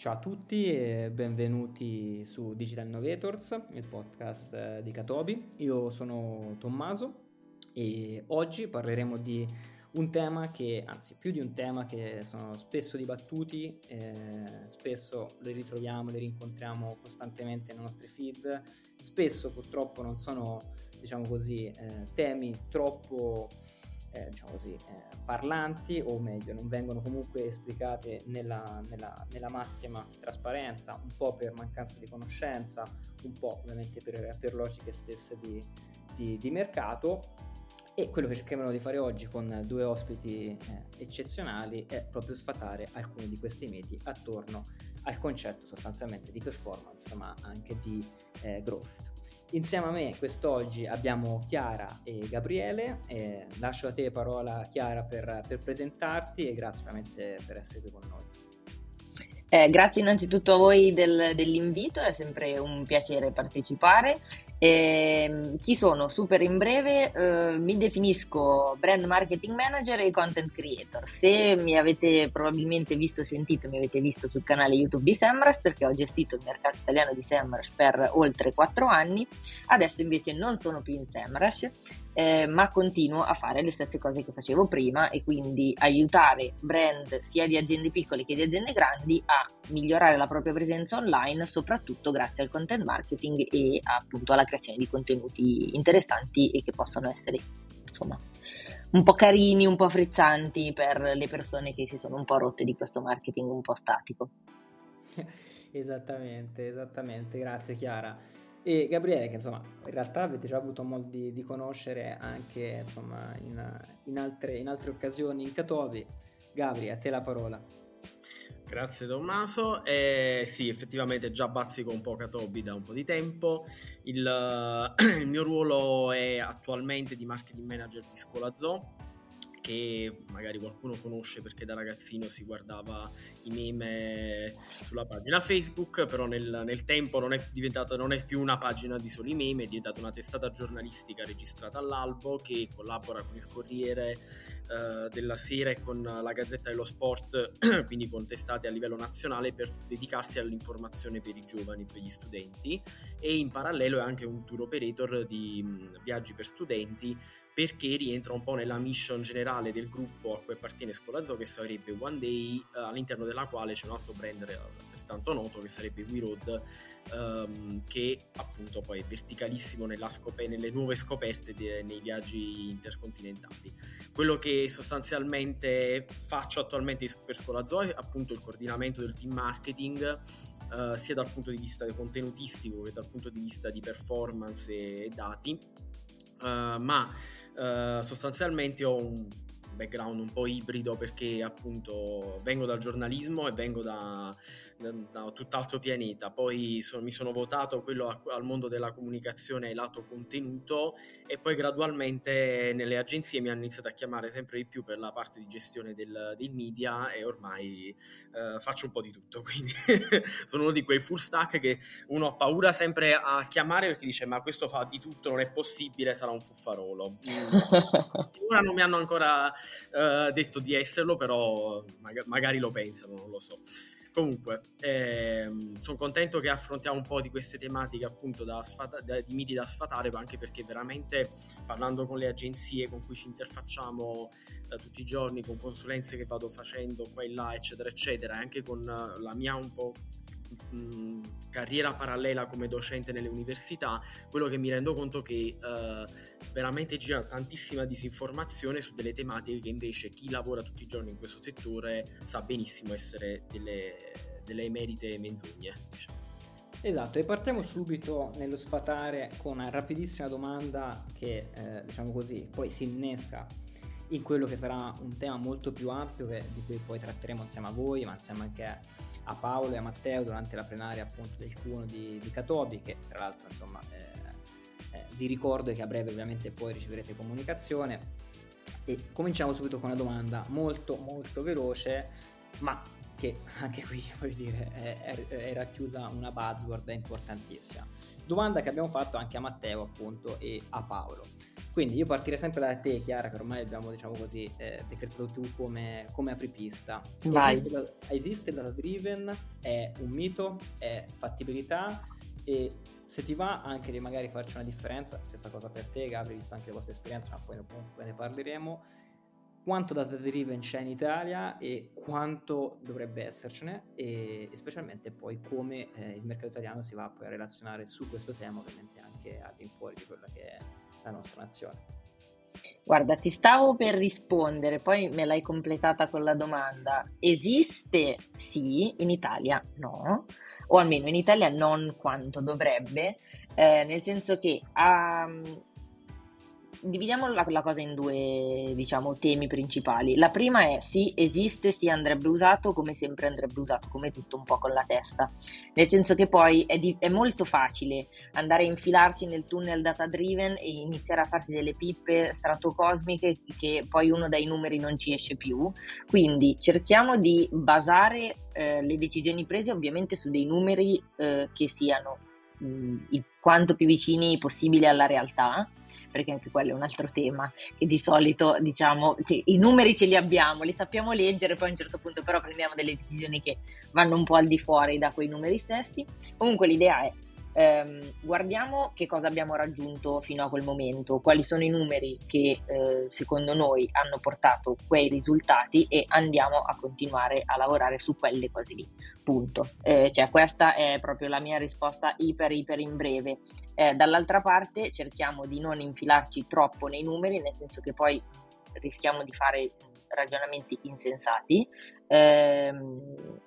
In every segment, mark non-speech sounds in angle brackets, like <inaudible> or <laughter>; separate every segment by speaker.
Speaker 1: Ciao a tutti e benvenuti su Digital Innovators, il podcast eh, di Catobi. Io sono Tommaso e oggi parleremo di un tema che, anzi più di un tema che sono spesso dibattuti, eh, spesso li ritroviamo, li rincontriamo costantemente nei nostri feed, spesso purtroppo non sono, diciamo così, eh, temi troppo eh, diciamo così, eh, parlanti o meglio non vengono comunque esplicate nella, nella, nella, massima trasparenza, un po' per mancanza di conoscenza, un po' ovviamente per, per logiche stesse di, di, di, mercato. E quello che cercheremo di fare oggi con due ospiti eh, eccezionali è proprio sfatare alcuni di questi miti attorno al concetto sostanzialmente di performance ma anche di eh, growth. Insieme a me quest'oggi abbiamo Chiara e Gabriele, eh, lascio a te parola Chiara per, per presentarti e grazie ovviamente per essere qui con noi.
Speaker 2: Eh, grazie innanzitutto a voi del, dell'invito, è sempre un piacere partecipare eh, chi sono? Super in breve, eh, mi definisco brand marketing manager e content creator. Se mi avete probabilmente visto, sentito, mi avete visto sul canale YouTube di Semrush perché ho gestito il mercato italiano di Semrush per oltre 4 anni, adesso invece non sono più in Semrush, eh, ma continuo a fare le stesse cose che facevo prima e quindi aiutare brand sia di aziende piccole che di aziende grandi a migliorare la propria presenza online, soprattutto grazie al content marketing e appunto alla creazione di contenuti interessanti e che possono essere insomma un po' carini, un po' frizzanti per le persone che si sono un po' rotte di questo marketing un po' statico. <laughs>
Speaker 1: esattamente, esattamente, grazie Chiara. E Gabriele, che insomma in realtà avete già avuto modo di, di conoscere anche insomma, in, in, altre, in altre occasioni in Catovi. Gabri, a te la parola.
Speaker 3: Grazie Tommaso. Eh, sì, effettivamente già bazzico un po' Catobi da un po' di tempo. Il, <clears throat> il mio ruolo è attualmente di marketing manager di Scuola Zoo che magari qualcuno conosce perché da ragazzino si guardava i meme sulla pagina Facebook, però nel, nel tempo non è non è più una pagina di soli meme, è diventata una testata giornalistica registrata all'albo che collabora con il Corriere eh, della Sera e con la Gazzetta dello Sport, <clears throat> quindi con testate a livello nazionale per dedicarsi all'informazione per i giovani, per gli studenti. E in parallelo è anche un tour operator di mh, viaggi per studenti perché rientra un po' nella mission generale del gruppo a cui appartiene Scolazzo che sarebbe One Day eh, all'interno della quale c'è un altro brand altrettanto noto che sarebbe We Road ehm, che appunto poi è verticalissimo scop- nelle nuove scoperte de- nei viaggi intercontinentali. Quello che sostanzialmente faccio attualmente per Scolazzo è appunto il coordinamento del team marketing Uh, sia dal punto di vista contenutistico che dal punto di vista di performance e dati, uh, ma uh, sostanzialmente ho un background un po' ibrido perché appunto vengo dal giornalismo e vengo da, da tutt'altro pianeta. Poi so, mi sono votato quello a, al mondo della comunicazione lato contenuto e poi gradualmente nelle agenzie mi hanno iniziato a chiamare sempre di più per la parte di gestione del, del media e ormai eh, faccio un po' di tutto. <laughs> Quindi sono uno di quei full stack che uno ha paura sempre a chiamare perché dice ma questo fa di tutto, non è possibile, sarà un fuffarolo. <laughs> Ora non mi hanno ancora eh, detto di esserlo, però magari, magari lo pensano, non lo so. Comunque, ehm, sono contento che affrontiamo un po' di queste tematiche appunto da sfata- da, di miti da sfatare, anche perché veramente parlando con le agenzie con cui ci interfacciamo eh, tutti i giorni, con consulenze che vado facendo qua e là, eccetera, eccetera, e anche con uh, la mia un po' carriera parallela come docente nelle università, quello che mi rendo conto che uh, veramente gira tantissima disinformazione su delle tematiche che invece chi lavora tutti i giorni in questo settore sa benissimo essere delle, delle emerite menzogne. Diciamo.
Speaker 1: Esatto, e partiamo subito nello sfatare con una rapidissima domanda che, eh, diciamo così, poi si innesca in quello che sarà un tema molto più ampio che, di cui poi tratteremo insieme a voi, ma insieme anche a Paolo e a Matteo durante la plenaria appunto del Q1 di, di Catobi, che tra l'altro insomma eh, eh, vi ricordo che a breve ovviamente poi riceverete comunicazione. E cominciamo subito con una domanda molto molto veloce, ma che anche qui <laughs> voglio dire è, è, racchiusa una buzzword importantissima. Domanda che abbiamo fatto anche a Matteo appunto e a Paolo. Quindi io partirei sempre da te, Chiara, che ormai abbiamo, diciamo così, eh, decretato tu come, come apripista.
Speaker 2: Vai.
Speaker 1: Esiste, la, esiste data driven? È un mito? È fattibilità? E se ti va anche di magari farci una differenza, stessa cosa per te, Gabri, visto anche le vostre esperienze, ma poi ne, ne parleremo. Quanto data driven c'è in Italia e quanto dovrebbe essercene e, e specialmente poi come eh, il mercato italiano si va poi a relazionare su questo tema ovviamente anche all'infuori di quella che è la nostra nazione.
Speaker 2: Guarda, ti stavo per rispondere, poi me l'hai completata con la domanda. Esiste? Sì, in Italia no, o almeno in Italia non quanto dovrebbe, eh, nel senso che um, dividiamo la, la, cosa in due, diciamo, temi principali. La prima è sì, esiste, sì, andrebbe usato, come sempre andrebbe usato, come tutto un po' con la testa. Nel senso che poi è, di, è molto facile andare a infilarsi nel tunnel data driven e iniziare a farsi delle pippe stratocosmiche che poi uno dai numeri non ci esce più. Quindi cerchiamo di basare eh, le decisioni prese ovviamente su dei numeri eh, che siano mh, il quanto più vicini possibile alla realtà perché anche quello è un altro tema che di solito diciamo i numeri ce li abbiamo, li sappiamo leggere, poi a un certo punto però prendiamo delle decisioni che vanno un po' al di fuori da quei numeri stessi. Comunque l'idea è ehm, guardiamo che cosa abbiamo raggiunto fino a quel momento, quali sono i numeri che eh, secondo noi hanno portato quei risultati e andiamo a continuare a lavorare su quelle cose lì. Punto. Eh, cioè, questa è proprio la mia risposta iper iper in breve. Eh, dall'altra parte cerchiamo di non infilarci troppo nei numeri, nel senso che poi rischiamo di fare ragionamenti insensati. Ehm,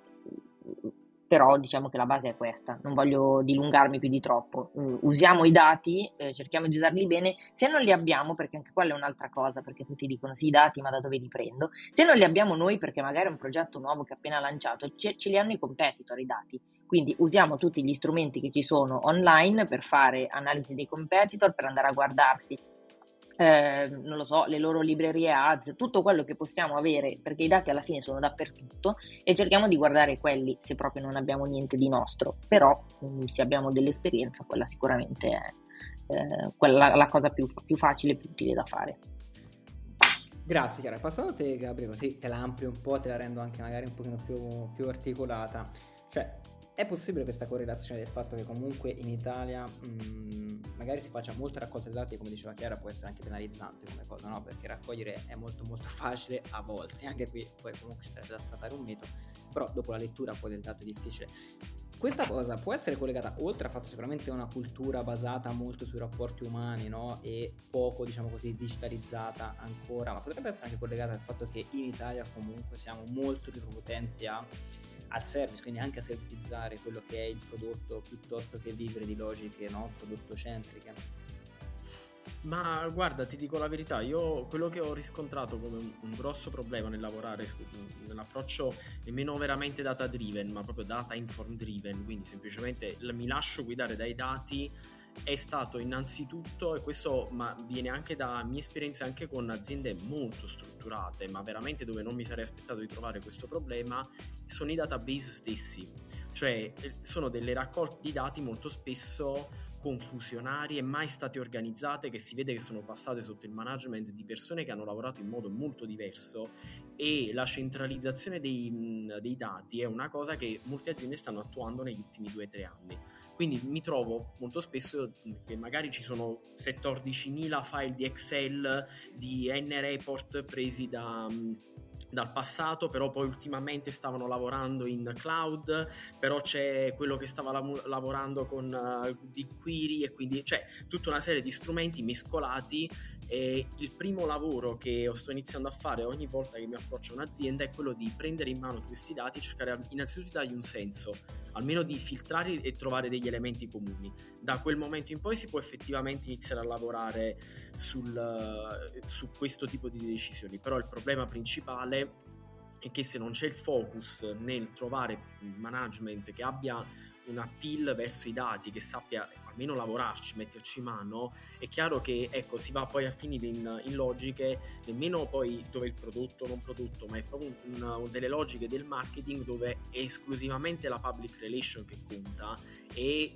Speaker 2: però diciamo che la base è questa, non voglio dilungarmi più di troppo. Usiamo i dati, eh, cerchiamo di usarli bene, se non li abbiamo, perché anche quella è un'altra cosa, perché tutti dicono sì i dati, ma da dove li prendo? Se non li abbiamo noi, perché magari è un progetto nuovo che è appena lanciato, ce, ce li hanno i competitor i dati. Quindi usiamo tutti gli strumenti che ci sono online per fare analisi dei competitor, per andare a guardarsi eh, non lo so, le loro librerie ads, tutto quello che possiamo avere, perché i dati alla fine sono dappertutto e cerchiamo di guardare quelli se proprio non abbiamo niente di nostro, però mm, se abbiamo dell'esperienza quella sicuramente è eh, quella, la cosa più, più facile e più utile da fare.
Speaker 1: Grazie Chiara, passando a te Gabriele, così te la ampli un po', te la rendo anche magari un pochino più, più articolata. Cioè, è possibile questa correlazione del fatto che comunque in Italia mh, magari si faccia molta raccolta di dati, come diceva Chiara, può essere anche penalizzante come cosa, no? Perché raccogliere è molto molto <laughs> facile a volte, anche qui poi comunque ci sarebbe da sfatare un mito, però dopo la lettura poi del dato è difficile. Questa cosa può essere collegata oltre al fatto sicuramente a una cultura basata molto sui rapporti umani no? e poco diciamo così digitalizzata ancora, ma potrebbe essere anche collegata al fatto che in Italia comunque siamo molto ripropotenzi a al service, quindi anche a servitizzare quello che è il prodotto piuttosto che vivere di logiche no? prodotto centriche.
Speaker 3: Ma guarda, ti dico la verità, io quello che ho riscontrato come un, un grosso problema nel lavorare nell'approccio nemmeno veramente data driven, ma proprio data inform driven, quindi semplicemente mi lascio guidare dai dati è stato innanzitutto, e questo viene anche da mie esperienze anche con aziende molto strutturate, ma veramente dove non mi sarei aspettato di trovare questo problema, sono i database stessi. Cioè eh, sono delle raccolte di dati molto spesso confusionarie, mai state organizzate, che si vede che sono passate sotto il management di persone che hanno lavorato in modo molto diverso e la centralizzazione dei, dei dati è una cosa che molte aziende stanno attuando negli ultimi due o tre anni. Quindi mi trovo molto spesso che magari ci sono 14.000 file di Excel, di N-report presi da dal passato, però poi ultimamente stavano lavorando in cloud, però c'è quello che stava la- lavorando con uh, BigQuery e quindi c'è tutta una serie di strumenti mescolati e il primo lavoro che sto iniziando a fare ogni volta che mi approccio a un'azienda è quello di prendere in mano questi dati cercare innanzitutto di dargli un senso, almeno di filtrare e trovare degli elementi comuni. Da quel momento in poi si può effettivamente iniziare a lavorare sul, su questo tipo di decisioni, però il problema principale è che se non c'è il focus nel trovare management che abbia un appeal verso i dati, che sappia almeno lavorarci, metterci mano, è chiaro che ecco, si va poi a finire in, in logiche nemmeno poi dove il prodotto non prodotto, ma è proprio un, un, delle logiche del marketing dove è esclusivamente la public relation che conta e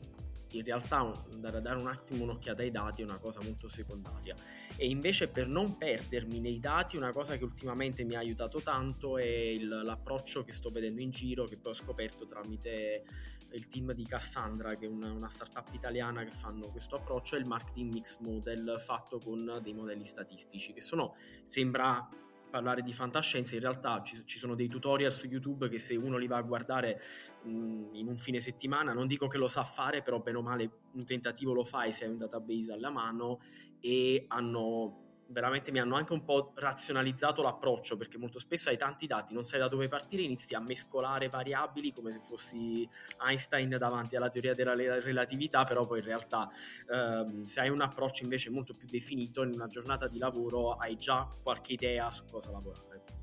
Speaker 3: in realtà andare a dare un attimo un'occhiata ai dati è una cosa molto secondaria. E invece per non perdermi nei dati una cosa che ultimamente mi ha aiutato tanto è il, l'approccio che sto vedendo in giro che poi ho scoperto tramite il team di Cassandra che è una, una startup italiana che fanno questo approccio è il marketing mix model fatto con dei modelli statistici che sono sembra parlare di fantascienza, in realtà ci, ci, sono dei tutorial su YouTube che se uno li va a guardare mh, mm, in un fine settimana, non dico che lo sa fare, però bene o male un tentativo lo fai se hai un database alla mano e hanno veramente mi hanno anche un po' razionalizzato l'approccio perché molto spesso hai tanti dati, non sai da dove partire, inizi a mescolare variabili come se fossi Einstein davanti alla teoria della relatività, però poi in realtà ehm, se hai un approccio invece molto più definito in una giornata di lavoro hai già qualche idea su cosa lavorare.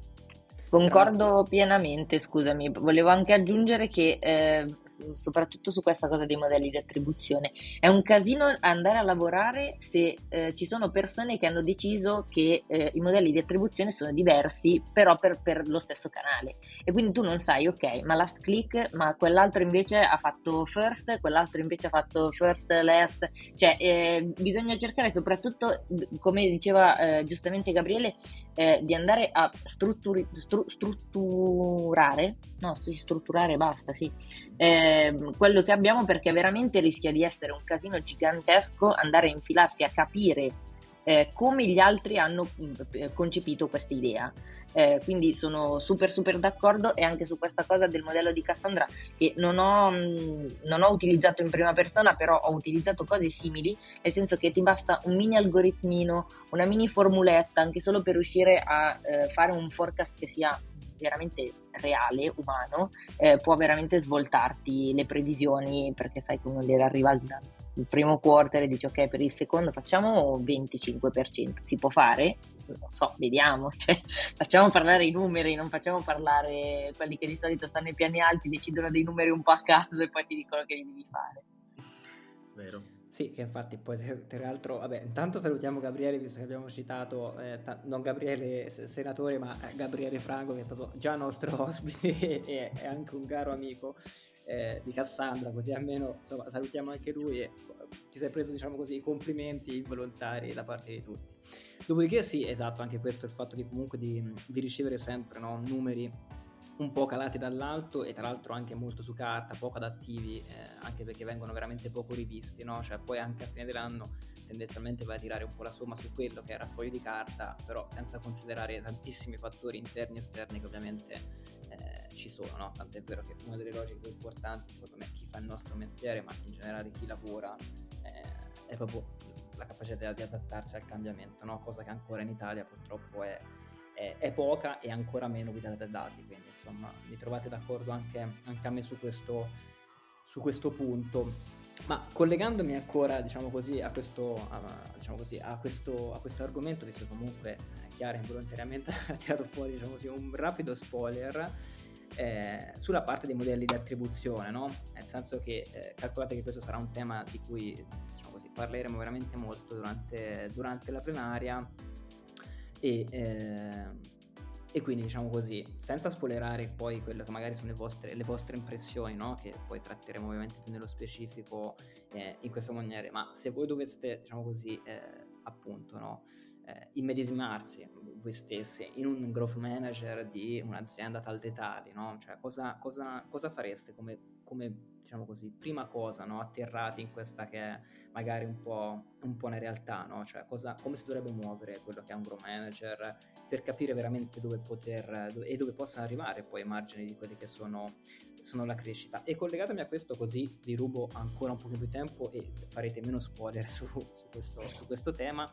Speaker 2: Concordo pienamente, scusami, volevo anche aggiungere che eh, soprattutto su questa cosa dei modelli di attribuzione. È un casino andare a lavorare se eh, ci sono persone che hanno deciso che eh, i modelli di attribuzione sono diversi, però per, per, lo stesso canale. E quindi tu non sai, ok, ma last click, ma quell'altro invece ha fatto first, quell'altro invece ha fatto first, last. Cioè, eh, bisogna cercare soprattutto, come diceva eh, giustamente Gabriele, eh, di andare a strutturi, stru- strutturare, no, strutturare basta, sì, eh, quello che abbiamo perché veramente rischia di essere un casino gigantesco andare a infilarsi a capire eh, come gli altri hanno concepito questa idea. Eh, quindi sono super super d'accordo e anche su questa cosa del modello di Cassandra che non ho, mm, non ho utilizzato in prima persona, però ho utilizzato cose simili, nel senso che ti basta un mini algoritmino, una mini formuletta, anche solo per riuscire a eh, fare un forecast che sia veramente reale, umano, eh, può veramente svoltarti le previsioni perché sai che uno le arriva al il primo quarter e dici ok per il secondo facciamo 25%, si può fare? Non so, vediamo, <laughs> cioè, facciamo parlare i numeri, non facciamo parlare quelli che di solito stanno ai piani alti, decidono dei numeri un po' a caso e poi ti dicono che li devi fare.
Speaker 1: Vero. Sì, che infatti poi tra l'altro, vabbè, intanto salutiamo Gabriele, visto che abbiamo citato, eh, ta- non Gabriele senatore, ma Gabriele Franco, che è stato già nostro <laughs> ospite e è anche un caro amico eh, di Cassandra, così almeno insomma, salutiamo anche lui e ti sei preso, diciamo così, i complimenti involontari da parte di tutti. Dopodiché sì, esatto, anche questo il fatto di comunque di, di ricevere sempre no, numeri un po' calati dall'alto e tra l'altro anche molto su carta, poco adattivi, eh, anche perché vengono veramente poco rivisti, no? Cioè poi anche a fine dell'anno tendenzialmente vai a tirare un po' la somma su quello che era foglio di carta, però senza considerare tantissimi fattori interni e esterni che ovviamente eh, ci sono, no? Tant'è vero che una delle logiche più importanti, secondo me, chi fa il nostro mestiere, ma in generale chi lavora, eh, è proprio la capacità di adattarsi al cambiamento, no? Cosa che ancora in Italia purtroppo è è, è, poca e ancora meno guidata dai dati, quindi insomma mi trovate d'accordo anche, anche a me su questo, su questo punto. Ma collegandomi ancora, diciamo così, a questo, a, diciamo così, a questo, a questo argomento, visto che comunque eh, Chiara involontariamente <laughs> ha tirato fuori diciamo così, un rapido spoiler eh, sulla parte dei modelli di attribuzione, no? nel senso che eh, calcolate che questo sarà un tema di cui diciamo così, parleremo veramente molto durante, durante la plenaria e eh, e quindi diciamo così, senza spoilerare poi quello che magari sono le vostre, le vostre impressioni, no? che poi tratteremo ovviamente più nello specifico eh, in questa maniera, ma se voi doveste, diciamo così, eh, appunto, no? Eh, immedesimarsi voi stessi in un growth manager di un'azienda tal dei tali, no? Cioè cosa, cosa, cosa fareste come, come, diciamo così, prima cosa, no? Atterrati in questa che è magari un po', un po' una realtà, no? Cioè cosa, come si dovrebbe muovere quello che è un growth manager per capire veramente dove poter dove, e dove possono arrivare poi i margini di quelli che sono, sono la crescita. E collegatemi a questo così vi rubo ancora un po' più tempo e farete meno spoiler <laughs> su, su, questo, su questo tema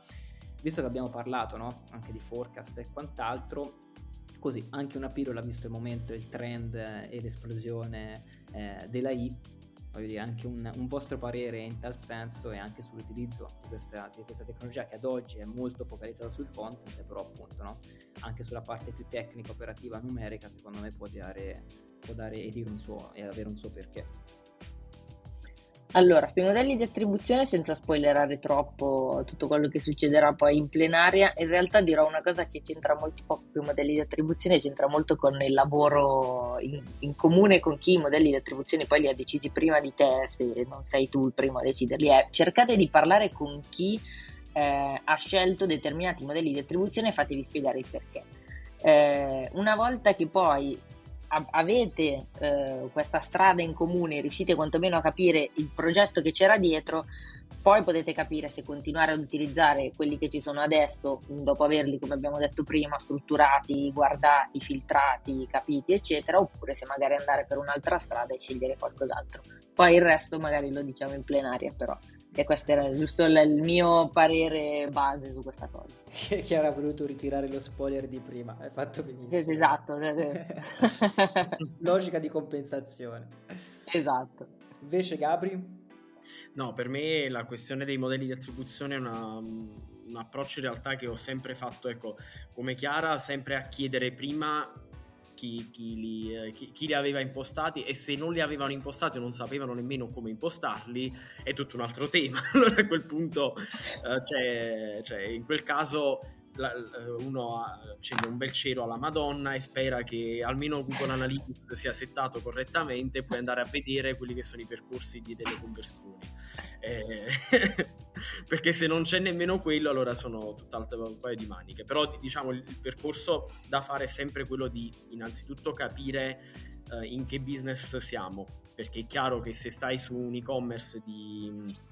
Speaker 1: visto che abbiamo parlato no? anche di forecast e quant'altro, così anche una pillola visto il momento, il trend e l'esplosione eh, della I, voglio dire anche un, un, vostro parere in tal senso e anche sull'utilizzo di questa, di questa, tecnologia che ad oggi è molto focalizzata sul content, però appunto no? anche sulla parte più tecnica, operativa, numerica, secondo me può dare, può dare e, un suo, e avere un suo perché.
Speaker 2: Allora, sui modelli di attribuzione, senza spoilerare troppo tutto quello che succederà poi in plenaria, in realtà dirò una cosa che c'entra molto poco con i modelli di attribuzione, c'entra molto con il lavoro in, in, comune con chi i modelli di attribuzione poi li ha decisi prima di te, se non sei tu il primo a deciderli, è cercate di parlare con chi eh, ha scelto determinati modelli di attribuzione e fatevi spiegare il perché. Eh, una volta che poi avete eh, questa strada in comune, riuscite quantomeno a capire il progetto che c'era dietro, poi potete capire se continuare ad utilizzare quelli che ci sono adesso, dopo averli, come abbiamo detto prima, strutturati, guardati, filtrati, capiti, eccetera, oppure se magari andare per un'altra strada e scegliere qualcos'altro. Poi il resto magari lo diciamo in plenaria, però. E questo era giusto il, il mio parere base su questa cosa. <laughs>
Speaker 1: Chiara ha voluto ritirare lo spoiler di prima, hai fatto benissimo.
Speaker 2: Esatto. <laughs> <laughs>
Speaker 1: Logica di compensazione.
Speaker 2: Esatto.
Speaker 1: Invece Gabri?
Speaker 3: No, per me la questione dei modelli di attribuzione è una, un approccio in realtà che ho sempre fatto, ecco, come Chiara, sempre a chiedere prima chi, chi, li, eh, chi, chi, li, aveva impostati e se non li avevano impostati non sapevano nemmeno come impostarli è tutto un altro <laughs> tema. allora a quel punto, uh, c'è, cioè, in quel caso la, uno accende un bel cielo alla Madonna e spera che almeno Google Analytics sia settato correttamente e puoi andare a vedere quelli che sono i percorsi di delle conversioni. Eh, <laughs> perché se non c'è nemmeno quello, allora sono tutt'altro un paio di maniche. Però diciamo il, il percorso da fare è sempre quello di innanzitutto capire eh, in che business siamo. Perché è chiaro che se stai su un e-commerce di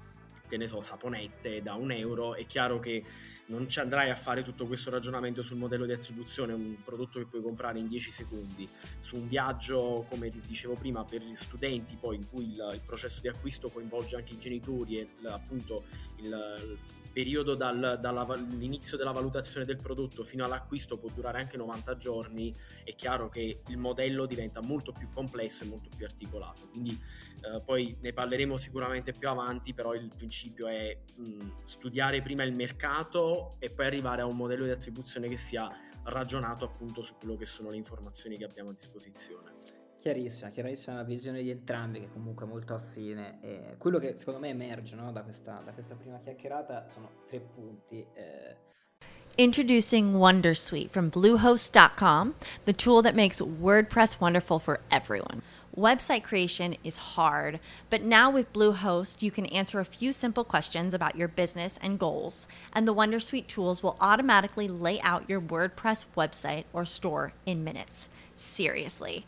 Speaker 3: che ne so, saponette da un euro, è chiaro che non ci andrai a fare tutto questo ragionamento sul modello di attribuzione, un prodotto che puoi comprare in 10 secondi, su un viaggio, come dicevo prima, per gli studenti, poi in cui il, il processo di acquisto coinvolge anche i genitori e appunto il, periodo dal, dall'inizio della valutazione del prodotto fino all'acquisto può durare anche 90 giorni, è chiaro che il modello diventa molto più complesso e molto più articolato. Quindi eh, poi ne parleremo sicuramente più avanti, però il principio è mh, studiare prima il mercato e poi arrivare a un modello di attribuzione che sia ragionato appunto su quello che sono le informazioni che abbiamo a disposizione.
Speaker 1: Chiarissima, chiarissima la visione di entrambi che comunque è molto affine. E quello che secondo me emerge no, da, questa, da, questa, prima chiacchierata sono tre punti. Eh.
Speaker 4: Introducing Wondersuite from Bluehost.com, the tool that makes WordPress wonderful for everyone. Website creation is hard, but now with Bluehost, you can answer a few simple questions about your business and goals, and the Wondersuite tools will automatically lay out your WordPress website or store in minutes. Seriously.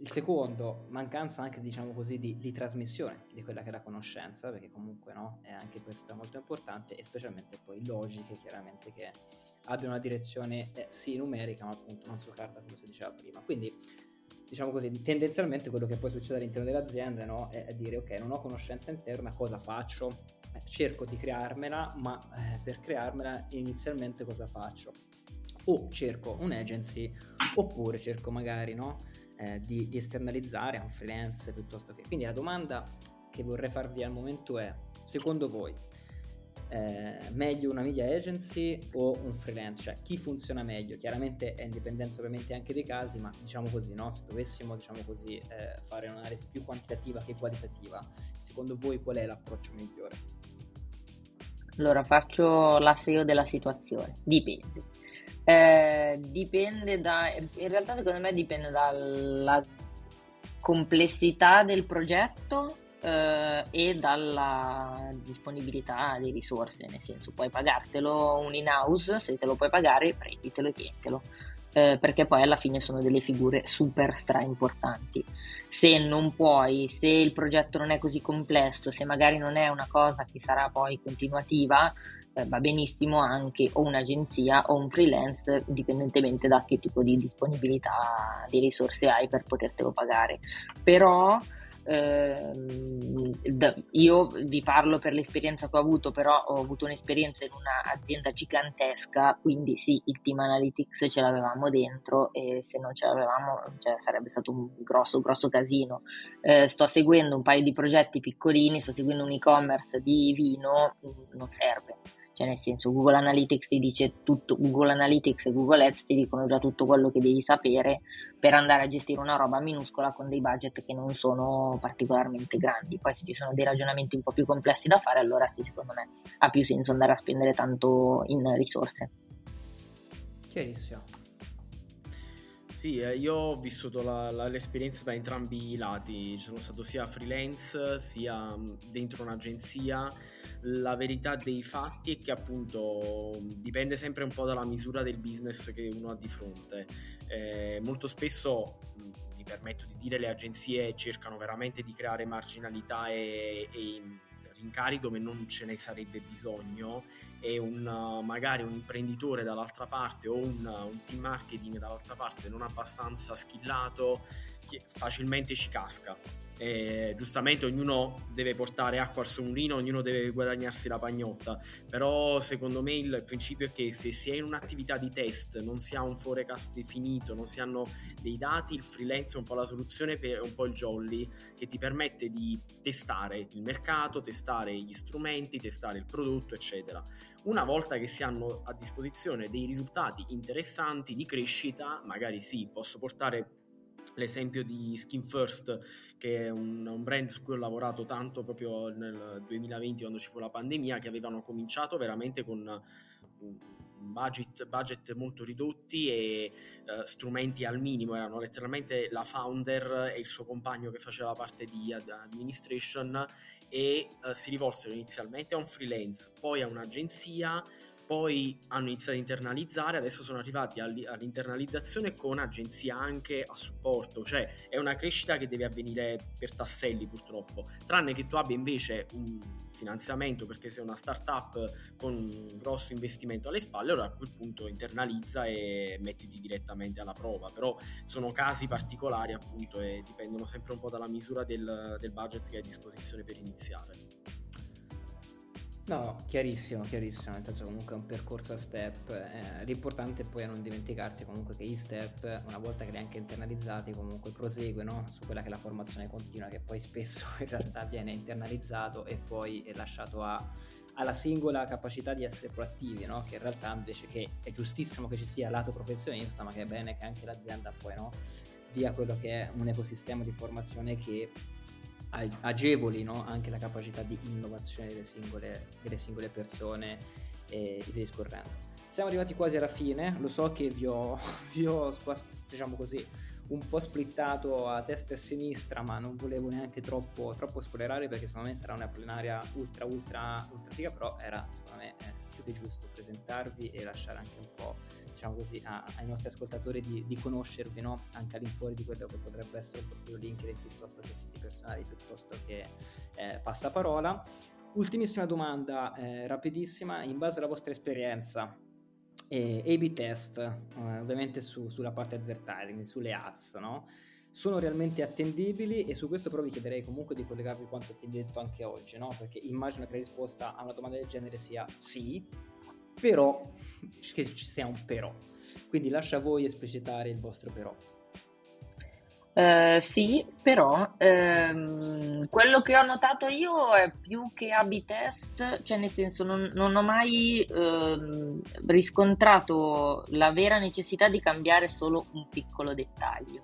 Speaker 1: il secondo, mancanza anche, diciamo così, di, di, trasmissione di quella che è la conoscenza, perché comunque no, è anche questa molto importante, e specialmente poi logiche, chiaramente, che abbiano una direzione eh, sì numerica, ma appunto non su carta, come si diceva prima. Quindi, diciamo così, tendenzialmente quello che poi succede all'interno delle aziende no, è, dire, ok, non ho conoscenza interna, cosa faccio? Eh, cerco di crearmela, ma eh, per crearmela inizialmente cosa faccio? O cerco un agency, oppure cerco magari, no? Eh, di, di, esternalizzare a un freelance piuttosto che... Quindi la domanda che vorrei farvi al momento è, secondo voi, eh, meglio una media agency o un freelance? Cioè chi funziona meglio? Chiaramente è indipendenza ovviamente anche dei casi, ma diciamo così, no? se dovessimo diciamo così, eh, fare un'analisi più quantitativa che qualitativa, secondo voi qual è l'approccio migliore?
Speaker 2: Allora faccio l'asse io della situazione, dipende. Eh, dipende da, in realtà secondo me dipende dalla complessità del progetto eh, e dalla disponibilità di risorse, nel senso puoi pagartelo un in-house, se te lo puoi pagare prenditelo e tientelo, eh, perché poi alla fine sono delle figure super stra importanti. Se non puoi, se il progetto non è così complesso, se magari non è una cosa che sarà poi continuativa, eh, va benissimo anche o un'agenzia o un freelance, dipendentemente da che tipo di disponibilità di risorse hai per potertelo pagare. Però eh, io vi parlo per l'esperienza che ho avuto, però ho avuto un'esperienza in un'azienda gigantesca, quindi sì, il team analytics ce l'avevamo dentro e se non ce l'avevamo cioè, sarebbe stato un grosso, grosso casino. Eh, sto seguendo un paio di progetti piccolini, sto seguendo un e-commerce di vino, non serve cioè nel senso Google Analytics ti dice tutto, Google Analytics e Google Ads ti dicono già tutto quello che devi sapere per andare a gestire una roba minuscola con dei budget che non sono particolarmente grandi. Poi se ci sono dei ragionamenti un po' più complessi da fare, allora sì, secondo me ha più senso andare a spendere tanto in risorse.
Speaker 1: Chiarissimo.
Speaker 3: Sì, eh, io ho vissuto la, la, l'esperienza da entrambi i lati, sono stato sia freelance sia dentro un'agenzia la verità dei fatti è che appunto dipende sempre un po' dalla misura del business che uno ha di fronte. Eh, molto spesso mi permetto di dire le agenzie cercano veramente di creare marginalità e, e rincari dove non ce ne sarebbe bisogno e un, magari un imprenditore dall'altra parte o un, un team marketing dall'altra parte non abbastanza skillato facilmente ci casca eh, giustamente ognuno deve portare acqua al suo mulino, ognuno deve guadagnarsi la pagnotta, però secondo me il principio è che se si è in un'attività di test, non si ha un forecast definito, non si hanno dei dati, il freelance è un po' la soluzione, per, un po' il jolly, che ti permette di testare il mercato, testare gli strumenti, testare il prodotto, eccetera. Una volta che si hanno a disposizione dei risultati interessanti di crescita, magari sì, posso portare l'esempio di Skin First, che è un, un, brand su cui ho lavorato tanto proprio nel 2020 quando ci fu la pandemia, che avevano cominciato veramente con budget, budget molto ridotti e uh, strumenti al minimo, erano letteralmente la founder e il suo compagno che faceva parte di administration e uh, si rivolsero inizialmente a un freelance, poi a un'agenzia, poi hanno iniziato a internalizzare, adesso sono arrivati all'internalizzazione con agenzie anche a supporto, cioè è una crescita che deve avvenire per tasselli purtroppo, tranne che tu abbia invece un finanziamento perché sei una startup con un grosso investimento alle spalle, allora a quel punto internalizza e mettiti direttamente alla prova, però sono casi particolari appunto e dipendono sempre un po' dalla misura del, del budget che hai a disposizione per iniziare.
Speaker 1: No, chiarissimo, chiarissimo, nel senso comunque è un percorso a step, eh, l'importante è poi non dimenticarsi comunque che gli step, una volta che li hai anche internalizzati, comunque proseguono su quella che è la formazione continua, che poi spesso <laughs> in realtà viene internalizzato e poi è lasciato a, alla singola capacità di essere proattivi, no? che in realtà invece che è giustissimo che ci sia lato professionista, ma che è bene che anche l'azienda poi no? dia quello che è un ecosistema di formazione che agevolino anche la capacità di innovazione delle singole, delle singole persone e via discorrendo. Siamo arrivati quasi alla fine, lo so che vi ho, <laughs> vi ho diciamo così, un po' splittato a destra e a sinistra, ma non volevo neanche troppo, troppo spoilerare perché secondo me sarà una plenaria ultra ultra ultra figa, però era secondo me eh, più che giusto presentarvi e lasciare anche un po' diciamo così, a, ai nostri ascoltatori di, di conoscervi no? anche all'infuori di quello che potrebbe essere un profilo LinkedIn piuttosto che siti personali, piuttosto che eh, passaparola. Ultimissima domanda, eh, rapidissima, in base alla vostra esperienza, eh, A-B test, eh, ovviamente su, sulla parte advertising, sulle ads, no? sono realmente attendibili e su questo però vi chiederei comunque di collegarvi quanto fin detto anche oggi, no? perché immagino che la risposta a una domanda del genere sia sì, però che ci sia un però. Quindi lascia a voi esplicitare il vostro però.
Speaker 2: Uh, sì, però ehm, quello che ho notato io è più che A-B test, cioè nel senso non, non ho mai ehm, riscontrato la vera necessità di cambiare solo un piccolo dettaglio.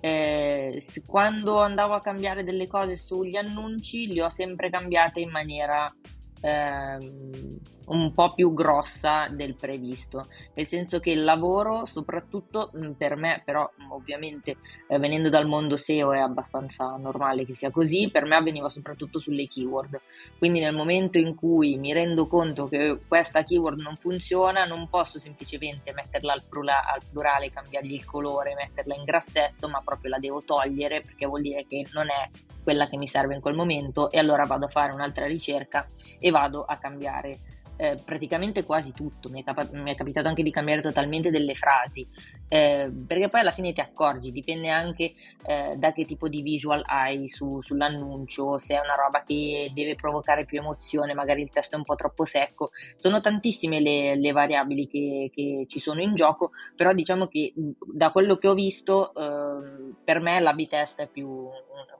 Speaker 2: Eh, quando andavo a cambiare delle cose sugli annunci, li ho sempre cambiate in maniera ehm, un po' più grossa del previsto, nel senso che il lavoro, soprattutto mm, per me, però mm, ovviamente eh, venendo dal mondo SEO è abbastanza normale che sia così, per me avveniva soprattutto sulle keyword. Quindi nel momento in cui mi rendo conto che questa keyword non funziona, non posso semplicemente metterla al, plura- al plurale, cambiargli il colore, metterla in grassetto, ma proprio la devo togliere perché vuol dire che non è quella che mi serve in quel momento e allora vado a fare un'altra ricerca e vado a cambiare eh, praticamente quasi tutto, mi è, capa- mi è, capitato anche di cambiare totalmente delle frasi, eh, perché poi alla fine ti accorgi, dipende anche eh, da che tipo di visual hai su, sull'annuncio, se è una roba che deve provocare più emozione, magari il testo è un po' troppo secco, sono tantissime le, le variabili che, che, ci sono in gioco, però diciamo che da quello che ho visto ehm, per me l'AB test è più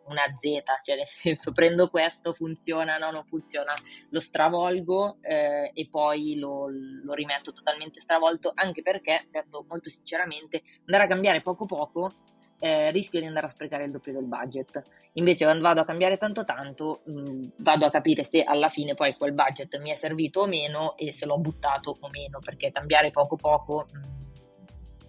Speaker 2: una Z, cioè nel senso prendo questo, funziona, no, non funziona, lo stravolgo eh, e poi lo, lo, rimetto totalmente stravolto, anche perché, detto molto sinceramente, andare a cambiare poco poco eh, rischio di andare a sprecare il doppio del budget. Invece quando vado a cambiare tanto tanto, mh, vado a capire se alla fine poi quel budget mi è servito o meno e se l'ho buttato o meno, perché cambiare poco poco... Mh,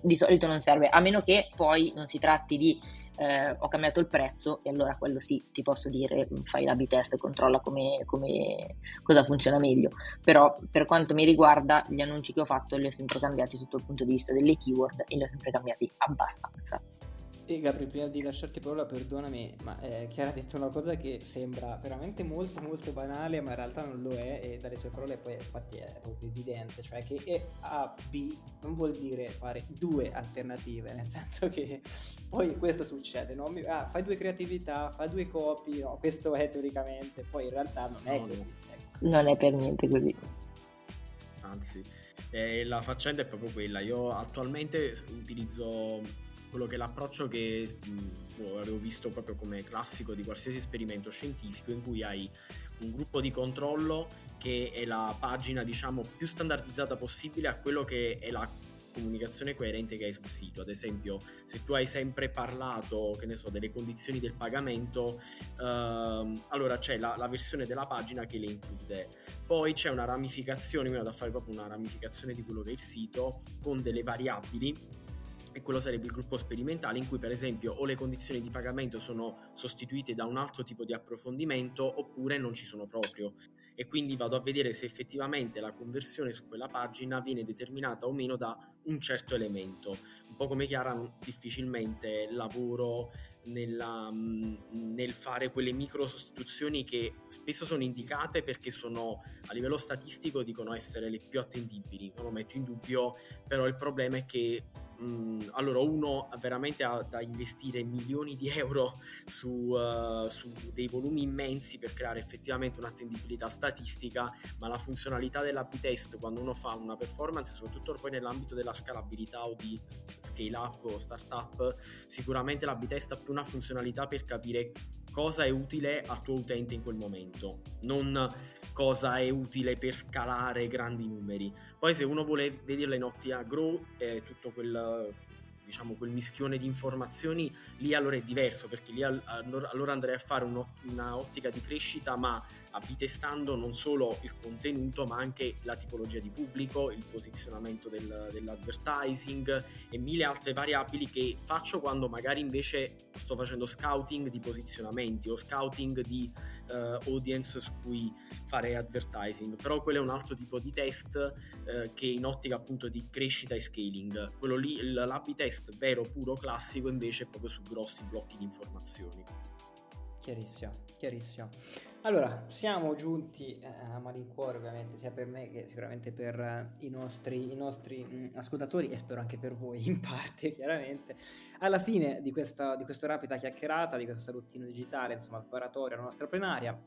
Speaker 2: di solito non serve, a meno che poi non si tratti di eh, ho cambiato il prezzo e allora quello sì, ti posso dire, fai la B-test e controlla come, come, cosa funziona meglio. Però per quanto mi riguarda, gli annunci che ho fatto li ho sempre cambiati sotto il punto di vista delle keyword e li ho sempre cambiati abbastanza.
Speaker 1: E Gabri, prima di lasciarti parola, perdonami, ma eh, Chiara ha detto una cosa che sembra veramente molto molto banale, ma in realtà non lo è, e dalle sue parole poi infatti è proprio evidente, cioè che E A B non vuol dire fare due alternative, nel senso che poi questo succede, no? Ah, fai due creatività, fai due copie, no, questo è teoricamente, poi in realtà non è no, così.
Speaker 2: Ecco. Non è per niente così.
Speaker 3: Anzi, eh, la faccenda è proprio quella, io attualmente utilizzo quello che è l'approccio che boh, avevo visto proprio come classico di qualsiasi esperimento scientifico in cui hai un gruppo di controllo che è la pagina diciamo più standardizzata possibile a quello che è la comunicazione coerente che hai sul sito. Ad esempio, se tu hai sempre parlato, che ne so, delle condizioni del pagamento, ehm, allora c'è la, la, versione della pagina che le include. Poi c'è una ramificazione, mi vado a fare proprio una ramificazione di quello che è il sito, con delle variabili e quello sarebbe il gruppo sperimentale in cui per esempio o le condizioni di pagamento sono sostituite da un altro tipo di approfondimento oppure non ci sono proprio e quindi vado a vedere se effettivamente la conversione su quella pagina viene determinata o meno da un certo elemento. Un po' come Chiara, difficilmente lavoro nella, nel fare quelle micro sostituzioni che spesso sono indicate perché sono a livello statistico dicono essere le più attendibili. Non lo metto in dubbio, però il problema è che Mm, allora uno veramente ha da investire milioni di euro su, uh, su, dei volumi immensi per creare effettivamente un'attendibilità statistica, ma la funzionalità dell'AB test quando uno fa una performance, soprattutto poi nell'ambito della scalabilità o di scale up o startup, sicuramente l'AB test ha più una funzionalità per capire cosa è utile al tuo utente in quel momento, non cosa è utile per scalare grandi numeri. Poi se uno vuole vederla in ottica grow, eh, tutto quel diciamo quel mischione di informazioni lì allora è diverso perché lì allora andrei a fare un'ottica di crescita ma abitestando non solo il contenuto ma anche la tipologia di pubblico, il posizionamento del, dell'advertising e mille altre variabili che faccio quando magari invece sto facendo scouting di posizionamenti o scouting di uh, audience su cui fare advertising, però quello è un altro tipo di test uh, che in ottica appunto di crescita e scaling, quello lì l'AB test vero, puro, classico invece è proprio su grossi blocchi di informazioni.
Speaker 1: Chiarissimo, chiarissimo. Allora, siamo giunti eh, a malincuore ovviamente sia per me che sicuramente per eh, i nostri, i nostri mh, mm, ascoltatori e spero anche per voi <laughs> in parte chiaramente, alla fine di questa, di questa rapida chiacchierata, di questa routine digitale, insomma preparatoria alla nostra plenaria.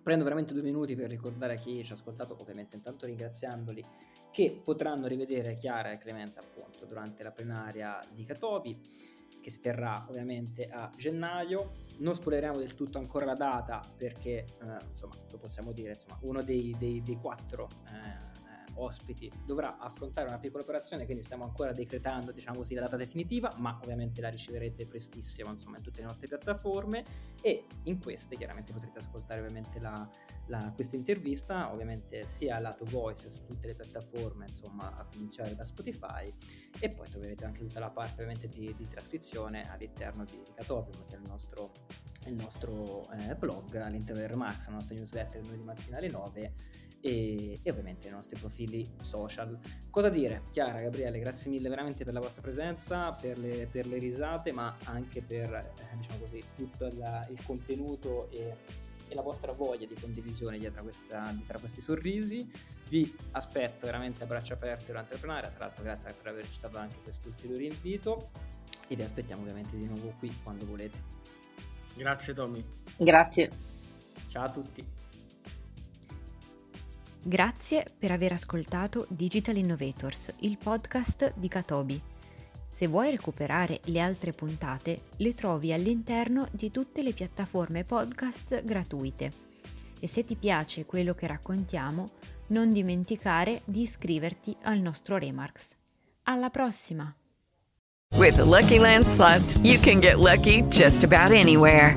Speaker 1: Prendo veramente due minuti per ricordare a chi ci ha ascoltato, ovviamente intanto ringraziandoli, che potranno rivedere Chiara e Clemente appunto durante la plenaria di Catobi che si terrà ovviamente a gennaio. Non spoileriamo del tutto ancora la data perché, eh, insomma, lo possiamo dire, insomma, uno dei, dei, dei quattro eh, ospiti dovrà affrontare una piccola operazione, quindi stiamo ancora decretando diciamo così, la data definitiva, ma ovviamente la riceverete prestissimo insomma, in tutte le nostre piattaforme. E in queste chiaramente potrete ascoltare ovviamente la, la, questa intervista, ovviamente sia lato voice su tutte le piattaforme, insomma a cominciare da Spotify. E poi troverete anche tutta la parte ovviamente di, di trascrizione all'interno di, di Catopium, che è il nostro il nostro eh, blog all'interno del Remax, la nostra newsletter lunedì mattina alle 9 e, e, ovviamente i nostri profili social. Cosa dire? Chiara, Gabriele, grazie mille veramente per la vostra presenza, per le, per le risate, ma anche per eh, diciamo così, tutto la, il contenuto e, e, la vostra voglia di condivisione dietro, questa, dietro questi sorrisi. Vi aspetto veramente a braccia aperte durante la plenaria, tra l'altro grazie per aver citato anche questo ulteriore invito e vi aspettiamo ovviamente di nuovo qui quando volete.
Speaker 3: Grazie Tommy.
Speaker 2: Grazie.
Speaker 1: Ciao a tutti.
Speaker 4: Grazie per aver ascoltato Digital Innovators, il podcast di Katobi. Se vuoi recuperare le altre puntate, le trovi all'interno di tutte le piattaforme podcast gratuite. E se ti piace quello che raccontiamo, non dimenticare di iscriverti al nostro Remarks. Alla prossima!
Speaker 5: With the Lucky Land slots, you can get lucky just about anywhere.